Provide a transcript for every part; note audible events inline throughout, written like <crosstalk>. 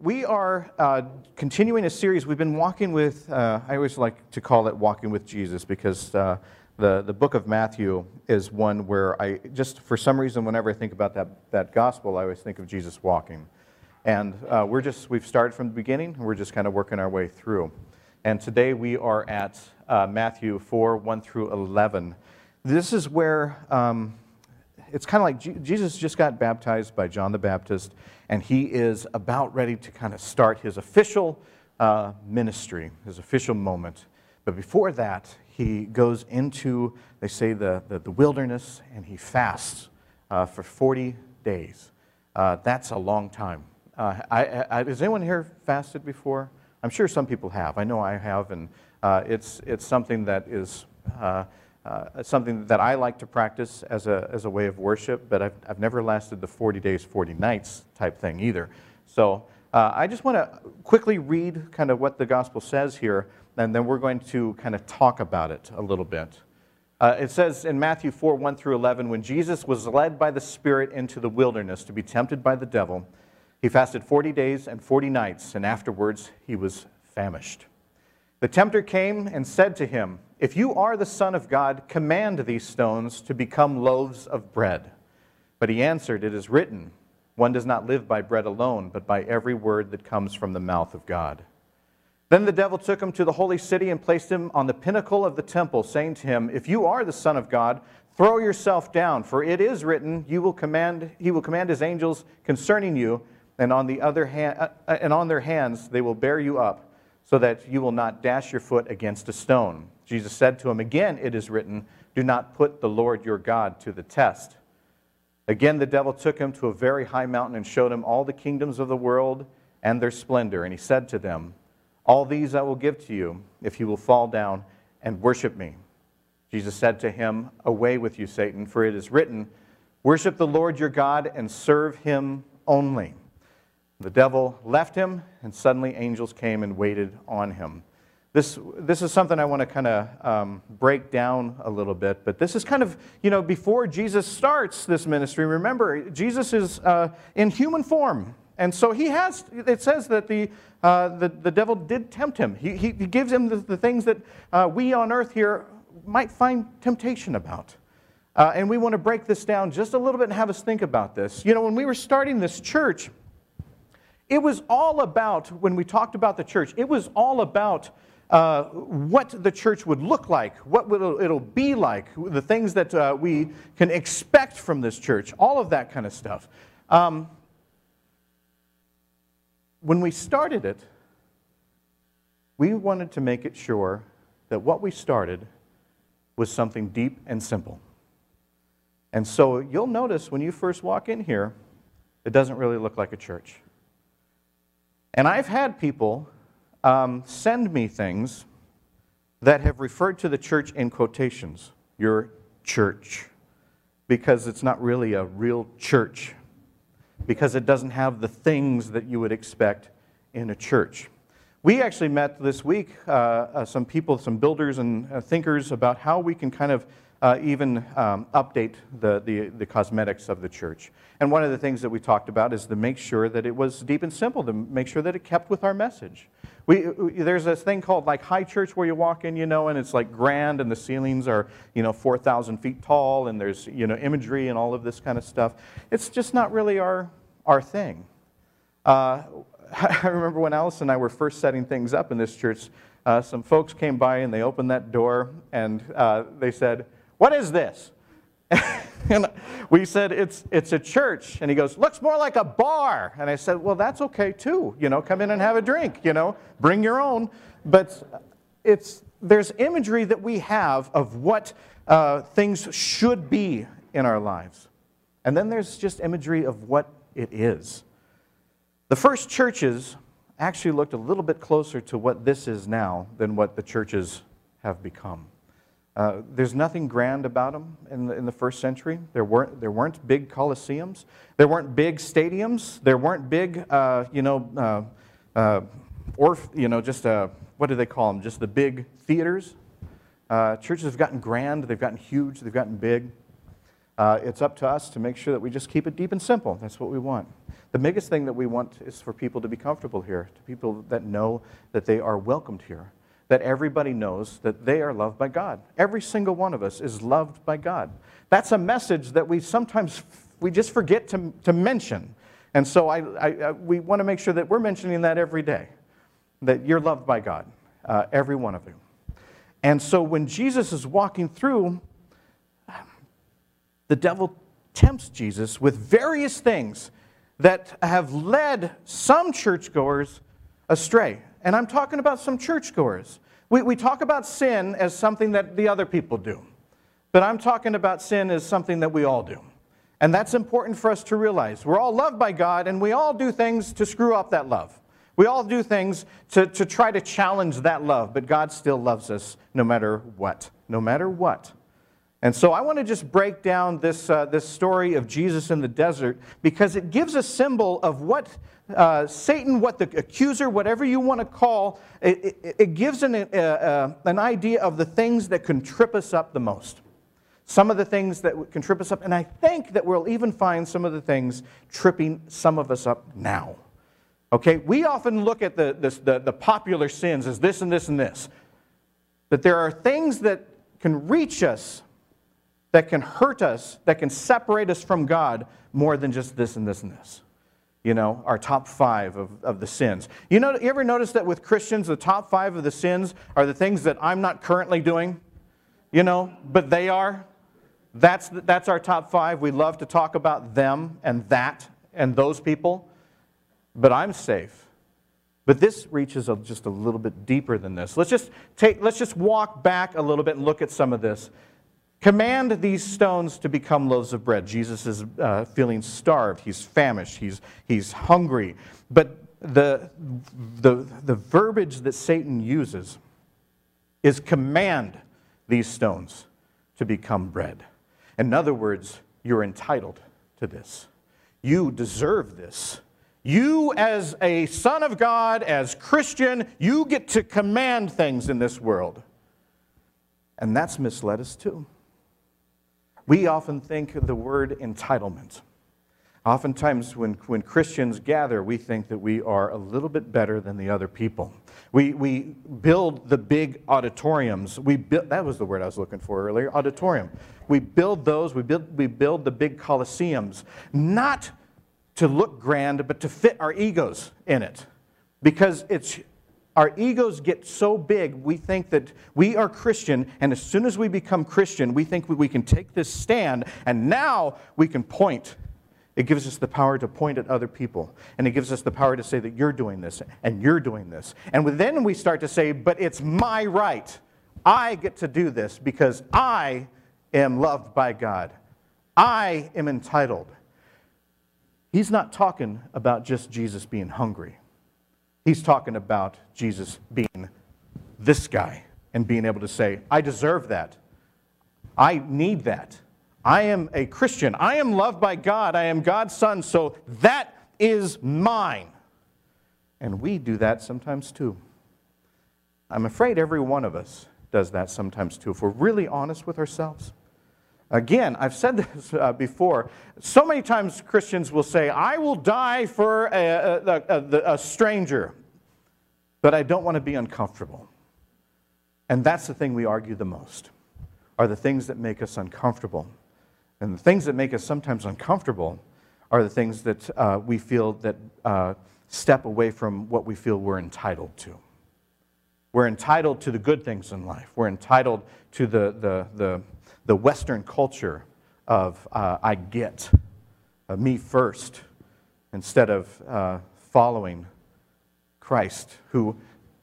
We are uh, continuing a series. We've been walking with, uh, I always like to call it walking with Jesus because uh, the, the book of Matthew is one where I just, for some reason, whenever I think about that, that gospel, I always think of Jesus walking. And uh, we're just, we've started from the beginning, and we're just kind of working our way through. And today we are at uh, Matthew 4 1 through 11. This is where um, it's kind of like Jesus just got baptized by John the Baptist and he is about ready to kind of start his official uh, ministry, his official moment. But before that, he goes into, they say, the, the, the wilderness, and he fasts uh, for 40 days. Uh, that's a long time. Uh, I, I, has anyone here fasted before? I'm sure some people have. I know I have, and uh, it's, it's something that is uh, something that I like to practice as a, as a way of worship, but I've, I've never lasted the 40 days, 40 nights type thing either. So uh, I just want to quickly read kind of what the gospel says here, and then we're going to kind of talk about it a little bit. Uh, it says in Matthew 4 1 through 11, when Jesus was led by the Spirit into the wilderness to be tempted by the devil, he fasted 40 days and 40 nights, and afterwards he was famished. The tempter came and said to him, If you are the Son of God, command these stones to become loaves of bread. But he answered, It is written, One does not live by bread alone, but by every word that comes from the mouth of God. Then the devil took him to the holy city and placed him on the pinnacle of the temple, saying to him, If you are the Son of God, throw yourself down, for it is written, you will command, He will command His angels concerning you, and on, the other hand, uh, and on their hands they will bear you up so that you will not dash your foot against a stone. Jesus said to him, Again, it is written, Do not put the Lord your God to the test. Again, the devil took him to a very high mountain and showed him all the kingdoms of the world and their splendor. And he said to them, All these I will give to you if you will fall down and worship me. Jesus said to him, Away with you, Satan, for it is written, Worship the Lord your God and serve him only. The devil left him, and suddenly angels came and waited on him. This, this is something I want to kind of um, break down a little bit, but this is kind of, you know, before Jesus starts this ministry, remember, Jesus is uh, in human form. And so he has, it says that the, uh, the, the devil did tempt him. He, he, he gives him the, the things that uh, we on earth here might find temptation about. Uh, and we want to break this down just a little bit and have us think about this. You know, when we were starting this church, it was all about, when we talked about the church, it was all about uh, what the church would look like, what it'll, it'll be like, the things that uh, we can expect from this church, all of that kind of stuff. Um, when we started it, we wanted to make it sure that what we started was something deep and simple. And so you'll notice when you first walk in here, it doesn't really look like a church. And I've had people um, send me things that have referred to the church in quotations, your church, because it's not really a real church, because it doesn't have the things that you would expect in a church. We actually met this week uh, uh, some people, some builders and uh, thinkers about how we can kind of uh, even um, update the, the, the, cosmetics of the church. And one of the things that we talked about is to make sure that it was deep and simple, to make sure that it kept with our message. We, there's this thing called like high church where you walk in, you know, and it's like grand and the ceilings are, you know, 4,000 feet tall and there's, you know, imagery and all of this kind of stuff. It's just not really our, our thing. Uh, <laughs> I remember when Alice and I were first setting things up in this church, uh, some folks came by and they opened that door and uh, they said, what is this? <laughs> <laughs> and we said, it's, it's a church. And he goes, Looks more like a bar. And I said, Well, that's okay too. You know, come in and have a drink, you know, bring your own. But it's, there's imagery that we have of what uh, things should be in our lives. And then there's just imagery of what it is. The first churches actually looked a little bit closer to what this is now than what the churches have become. Uh, there's nothing grand about them in the, in the first century. There weren't, there weren't big coliseums. There weren't big stadiums. There weren't big, uh, you know, uh, uh or, you know, just, uh, what do they call them? Just the big theaters. churches have gotten grand. They've gotten huge. They've gotten big. It's up to us to make sure that we just keep it deep and simple. That's what we want. The biggest thing that we want is for people to be comfortable here, to people that know that they are welcomed here, that everybody knows that they are loved by God. Every single one of us is loved by God. That's a message that we sometimes we just forget to, to mention. And so I, I, I we want to make sure that we're mentioning that every day, that you're loved by God, uh, every one of you. And so when Jesus is walking through, the devil tempts Jesus with various things that have led some churchgoers astray. And I'm talking about some churchgoers. We, we talk about sin as something that the other people do, but I'm talking about sin as something that we all do. And that's important for us to realize. We're all loved by God, and we all do things to screw up that love. We all do things to, to try to challenge that love, but God still loves us no matter what. No matter what. And so I want to just break down this, uh, this story of Jesus in the desert because it gives a symbol of what uh, Satan, what the accuser, whatever you want to call, it, it, it gives an, uh, uh, an idea of the things that can trip us up the most. Some of the things that can trip us up, and I think that we'll even find some of the things tripping some of us up now. Okay, we often look at the, this, the, the popular sins as this and this and this. But there are things that can reach us that can hurt us, that can separate us from God more than just this and this and this. You know, our top five of, of the sins. You know, you ever notice that with Christians, the top five of the sins are the things that I'm not currently doing? You know, but they are. That's, that's our top five. We love to talk about them and that and those people, but I'm safe. But this reaches just a little bit deeper than this. Let's just, take, let's just walk back a little bit and look at some of this. Command these stones to become loaves of bread. Jesus is uh, feeling starved. He's famished. He's, he's hungry. But the, the, the verbiage that Satan uses is command these stones to become bread. In other words, you're entitled to this. You deserve this. You, as a son of God, as Christian, you get to command things in this world. And that's misled us too. We often think of the word entitlement. Oftentimes, when, when Christians gather, we think that we are a little bit better than the other people. We, we build the big auditoriums. We that was the word I was looking for earlier auditorium. We build those, we build, we build the big coliseums, not to look grand, but to fit our egos in it. Because it's our egos get so big, we think that we are Christian, and as soon as we become Christian, we think we can take this stand, and now we can point. It gives us the power to point at other people, and it gives us the power to say that you're doing this, and you're doing this. And then we start to say, but it's my right. I get to do this because I am loved by God. I am entitled. He's not talking about just Jesus being hungry. He's talking about Jesus being this guy and being able to say, I deserve that. I need that. I am a Christian. I am loved by God. I am God's son, so that is mine. And we do that sometimes too. I'm afraid every one of us does that sometimes too, if we're really honest with ourselves. Again, I've said this uh, before. So many times Christians will say, I will die for a, a, a, a stranger, but I don't want to be uncomfortable. And that's the thing we argue the most, are the things that make us uncomfortable. And the things that make us sometimes uncomfortable are the things that uh, we feel that uh, step away from what we feel we're entitled to. We're entitled to the good things in life. We're entitled to the, the, the the Western culture of uh, I get, uh, me first, instead of uh, following Christ, who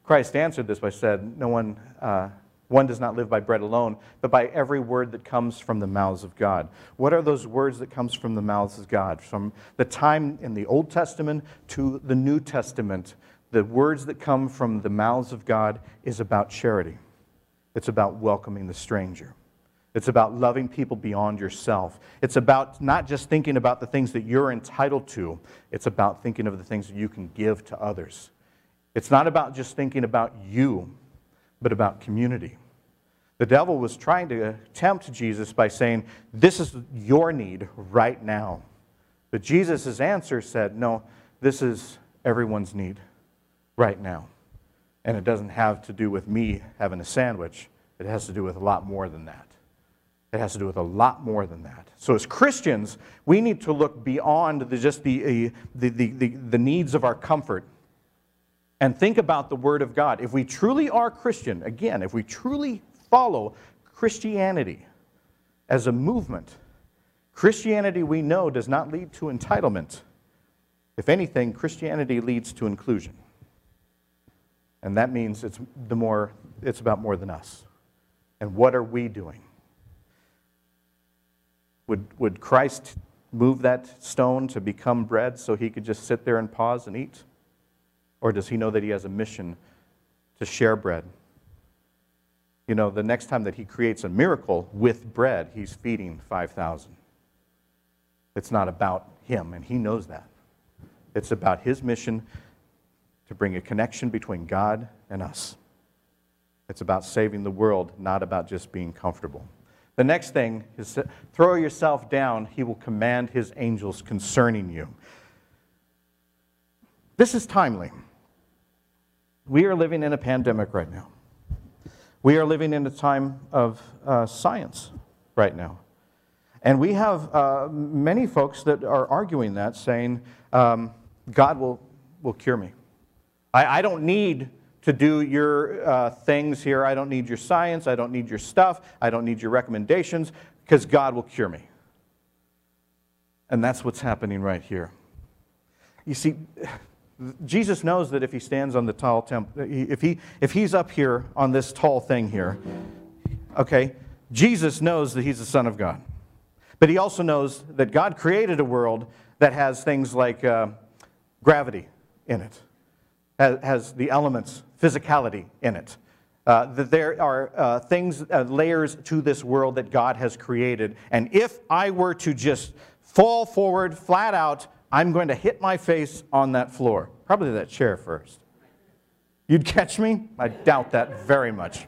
Christ answered this by said, No one, uh, one does not live by bread alone, but by every word that comes from the mouths of God. What are those words that comes from the mouths of God? From the time in the Old Testament to the New Testament, the words that come from the mouths of God is about charity. It's about welcoming the stranger. It's about loving people beyond yourself. It's about not just thinking about the things that you're entitled to, it's about thinking of the things that you can give to others. It's not about just thinking about you, but about community. The devil was trying to tempt Jesus by saying, This is your need right now. But Jesus' answer said, No, this is everyone's need right now. And it doesn't have to do with me having a sandwich, it has to do with a lot more than that. It has to do with a lot more than that. So, as Christians, we need to look beyond the, just the, uh, the, the, the, the needs of our comfort and think about the Word of God. If we truly are Christian, again, if we truly follow Christianity as a movement, Christianity we know does not lead to entitlement. If anything, Christianity leads to inclusion. And that means it's, the more, it's about more than us. And what are we doing? Would, would Christ move that stone to become bread so he could just sit there and pause and eat? Or does he know that he has a mission to share bread? You know, the next time that he creates a miracle with bread, he's feeding 5,000. It's not about him, and he knows that. It's about his mission to bring a connection between God and us. It's about saving the world, not about just being comfortable. The next thing is throw yourself down, he will command his angels concerning you. This is timely. We are living in a pandemic right now. We are living in a time of uh, science right now. And we have uh, many folks that are arguing that, saying, um, God will, will cure me. I, I don't need to do your uh, things here. I don't need your science. I don't need your stuff. I don't need your recommendations because God will cure me. And that's what's happening right here. You see, Jesus knows that if he stands on the tall temple, if, he, if he's up here on this tall thing here, okay, Jesus knows that he's the Son of God. But he also knows that God created a world that has things like uh, gravity in it, has, has the elements physicality in it. Uh, that there are uh, things, uh, layers to this world that God has created. And if I were to just fall forward flat out, I'm going to hit my face on that floor. Probably that chair first. You'd catch me? I doubt that very much.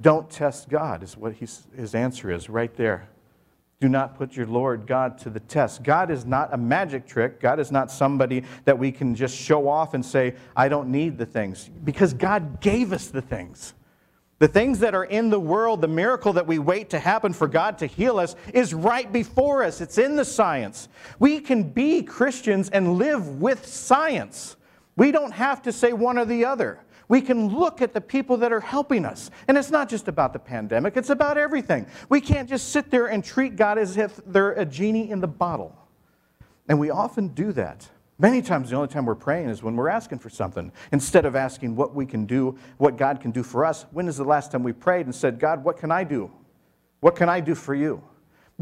Don't test God, is what his answer is right there. Do not put your Lord God to the test. God is not a magic trick. God is not somebody that we can just show off and say, I don't need the things. Because God gave us the things. The things that are in the world, the miracle that we wait to happen for God to heal us, is right before us. It's in the science. We can be Christians and live with science. We don't have to say one or the other we can look at the people that are helping us. And it's not just about the pandemic, it's about everything. We can't just sit there and treat God as if they're a genie in the bottle. And we often do that. Many times, the only time we're praying is when we're asking for something. Instead of asking what we can do, what God can do for us, when is the last time we prayed and said, God, what can I do? What can I do for you?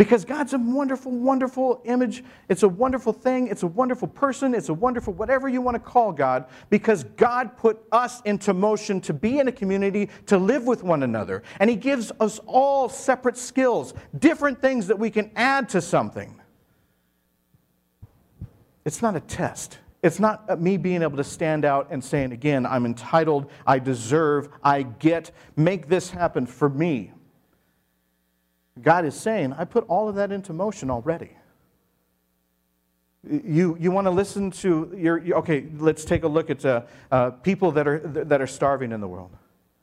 Because God's a wonderful, wonderful image. It's a wonderful thing. It's a wonderful person. It's a wonderful, whatever you want to call God, because God put us into motion to be in a community, to live with one another. And He gives us all separate skills, different things that we can add to something. It's not a test. It's not uh, me being able to stand out and saying, again, I'm entitled, I deserve, I get, make this happen for me. God is saying, I put all of that into motion already. You, you want to listen to your, okay, let's take a look at uh, uh, people that are, that are starving in the world.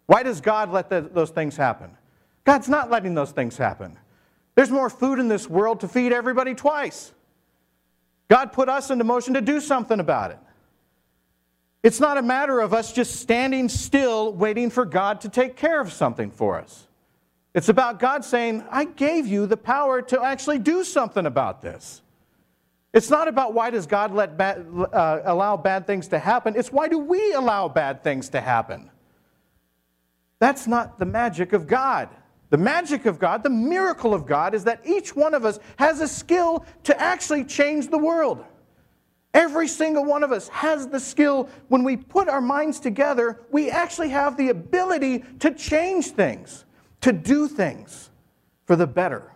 Why does God let the, those things happen? God's not letting those things happen. There's more food in this world to feed everybody twice. God put us into motion to do something about it. It's not a matter of us just standing still waiting for God to take care of something for us. It's about God saying, I gave you the power to actually do something about this. It's not about why does God let bad, uh, allow bad things to happen. It's why do we allow bad things to happen? That's not the magic of God. The magic of God, the miracle of God, is that each one of us has a skill to actually change the world. Every single one of us has the skill. When we put our minds together, we actually have the ability to change things to do things for the better.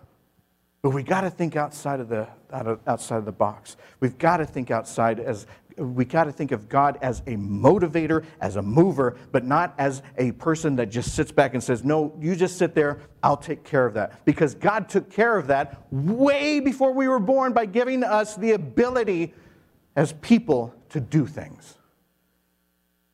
But we got to think outside of the outside of the box. We've got to think outside as we got to think of God as a motivator, as a mover, but not as a person that just sits back and says, No, you just sit there, I'll take care of that. Because God took care of that way before we were born by giving us the ability as people to do things.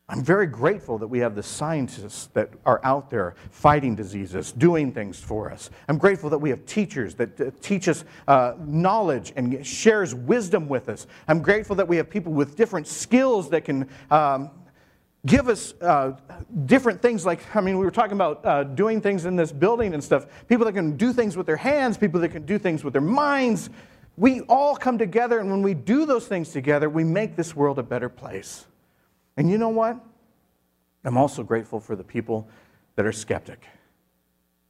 I'm very grateful that we have the scientists that are out there fighting diseases, doing things for us. I'm grateful that we have teachers that teach us uh, knowledge and shares wisdom with us. I'm grateful that we have people with different skills that can um, give us uh, different things. Like, I mean, we were talking about uh, doing things in this building and stuff. People that can do things with their hands, people that can do things with their minds. We all come together, and when we do those things together, we make this world a better place. And you know what? I'm also grateful for the people that are skeptic.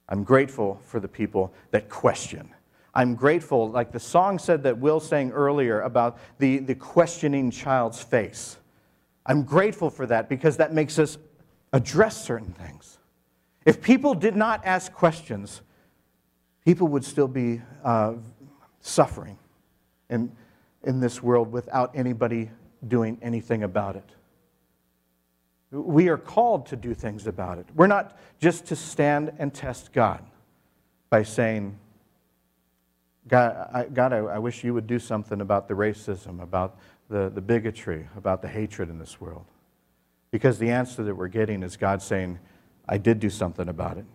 I'm grateful for the people that question. I'm grateful, like the song said that Will sang earlier about the, the questioning child's face. I'm grateful for that because that makes us address certain things. If people did not ask questions, people would still be uh, suffering in, in this world without anybody doing anything about it. We are called to do things about it. We're not just to stand and test God by saying, God, I, God, I, I wish you would do something about the racism, about the, the bigotry, about the hatred in this world. Because the answer that we're getting is God saying, I did do something about it.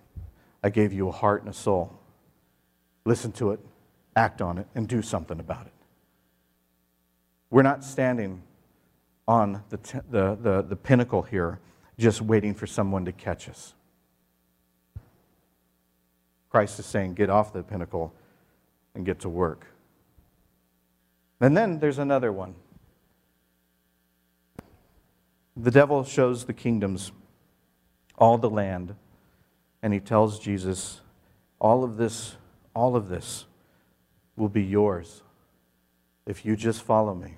I gave you a heart and a soul. Listen to it, act on it, and do something about it. We're not standing on the, t- the, the, the pinnacle here, just waiting for someone to catch us. Christ is saying, get off the pinnacle and get to work. And then there's another one. The devil shows the kingdoms, all the land, and he tells Jesus, all of this, all of this will be yours if you just follow me.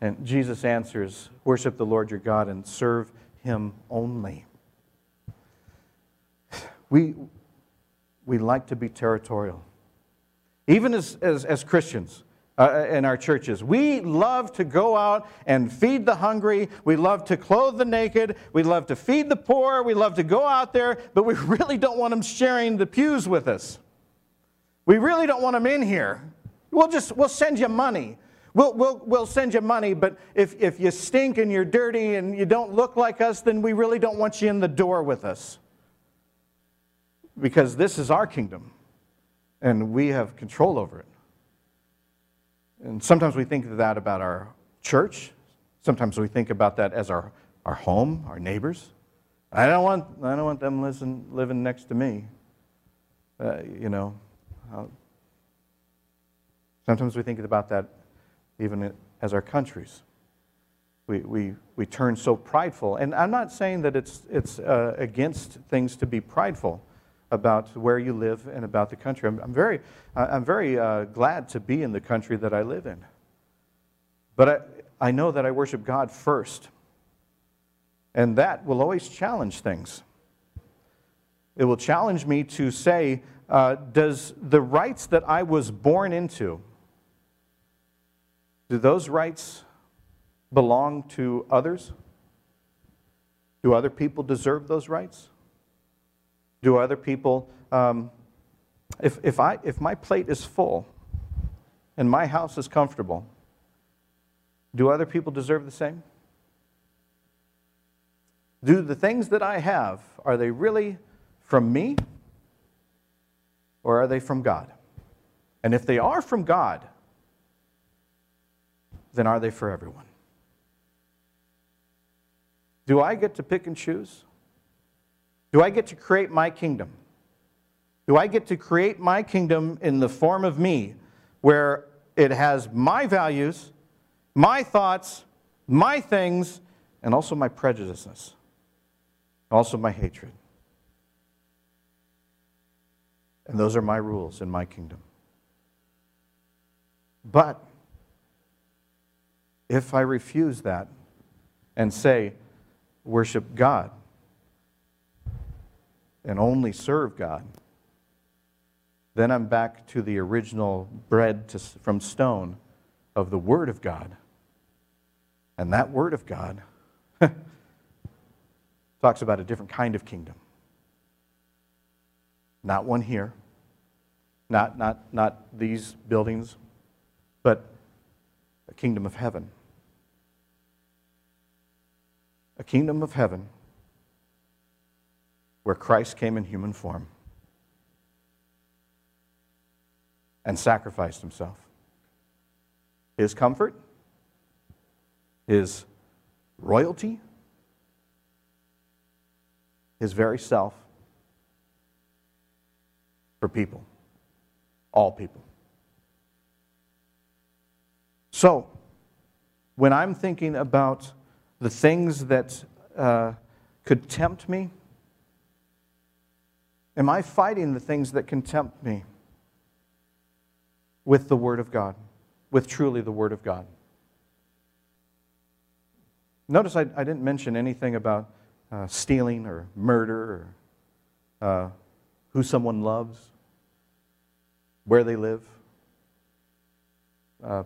And Jesus answers, Worship the Lord your God and serve him only. <sighs> We, we like to be territorial. Even as, as, as Christians uh, in our churches, we love to go out and feed the hungry. We love to clothe the naked. We love to feed the poor. We love to go out there, but we <laughs> really don't want them sharing the pews with us. We really don't want them in here. We'll just we'll send you money. We'll, we'll, we'll send you money, but if, if you stink and you're dirty and you don't look like us, then we really don't want you in the door with us. Because this is our kingdom, and we have control over it. And sometimes we think of that about our church. Sometimes we think about that as our, our home, our neighbors. I don't want, I don't want them listen, living next to me. Uh, you know, sometimes we think about that even as our countries. We, we, we turn so prideful. And I'm not saying that it's, it's uh, against things to be prideful about where you live and about the country. I'm, I'm very, I'm very uh, glad to be in the country that I live in. But I, I know that I worship God first. And that will always challenge things. It will challenge me to say, uh, does the rights that I was born into, do those rights belong to others? Do other people deserve those rights? Do other people, um, if, if, I, if my plate is full and my house is comfortable, do other people deserve the same? Do the things that I have, are they really from me or are they from God? And if they are from God, then are they for everyone? Do I get to pick and choose? Do I get to create my kingdom? Do I get to create my kingdom in the form of me, where it has my values, my thoughts, my things, and also my prejudices, also my hatred? And those are my rules in my kingdom. But if I refuse that and say, worship God and only serve God, then I'm back to the original bread to, from stone of the Word of God. And that Word of God <laughs> talks about a different kind of kingdom. Not one here, not, not, not these buildings, but a kingdom of heaven. A kingdom of heaven where Christ came in human form and sacrificed himself. His comfort, his royalty, his very self for people, all people. So, when I'm thinking about the things that uh, could tempt me, am I fighting the things that can tempt me with the Word of God, with truly the Word of God? Notice I, I didn't mention anything about uh, stealing or murder or uh, who someone loves, where they live. Uh,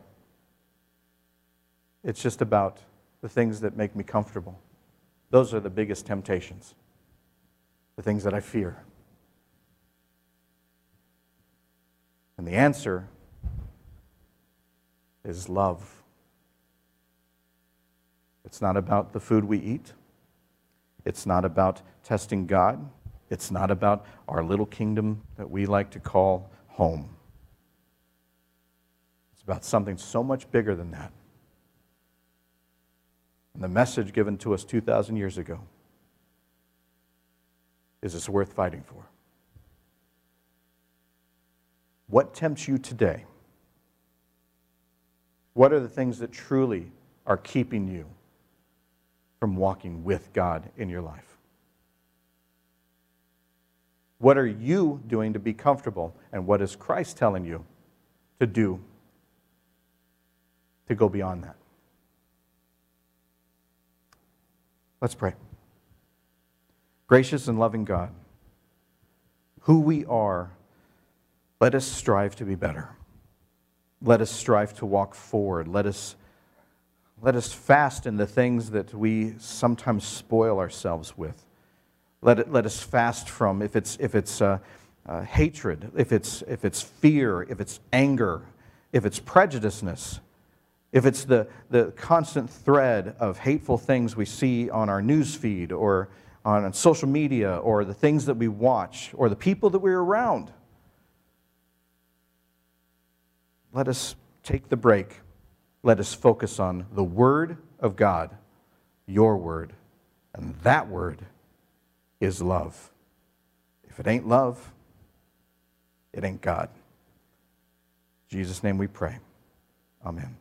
it's just about the things that make me comfortable. Those are the biggest temptations, the things that I fear. And the answer is love. It's not about the food we eat. It's not about testing God. It's not about our little kingdom that we like to call home. It's about something so much bigger than that. The message given to us 2,000 years ago is it's worth fighting for. What tempts you today? What are the things that truly are keeping you from walking with God in your life? What are you doing to be comfortable? And what is Christ telling you to do to go beyond that? Let's pray. Gracious and loving God, who we are, let us strive to be better. Let us strive to walk forward. Let us, let us fast in the things that we sometimes spoil ourselves with. Let, it, let us fast from, if it's, if it's uh, uh, hatred, if it's, if it's fear, if it's anger, if it's prejudiceness, if it's the, the constant thread of hateful things we see on our news feed or on social media or the things that we watch or the people that we're around, let us take the break. Let us focus on the Word of God, your Word. And that Word is love. If it ain't love, it ain't God. In Jesus' name we pray. Amen.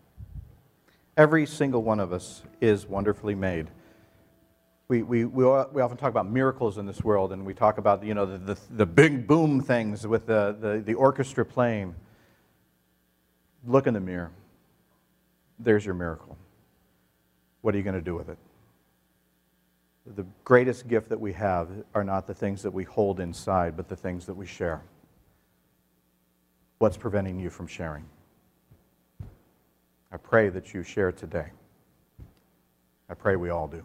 Every single one of us is wonderfully made. We, we, we, we often talk about miracles in this world, and we talk about you know, the, the, the big boom things with the, the, the orchestra playing. Look in the mirror. There's your miracle. What are you going to do with it? The greatest gift that we have are not the things that we hold inside, but the things that we share. What's preventing you from sharing? I pray that you share today. I pray we all do.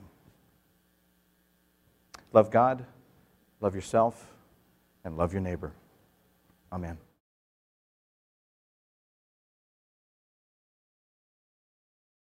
Love God, love yourself, and love your neighbor. Amen.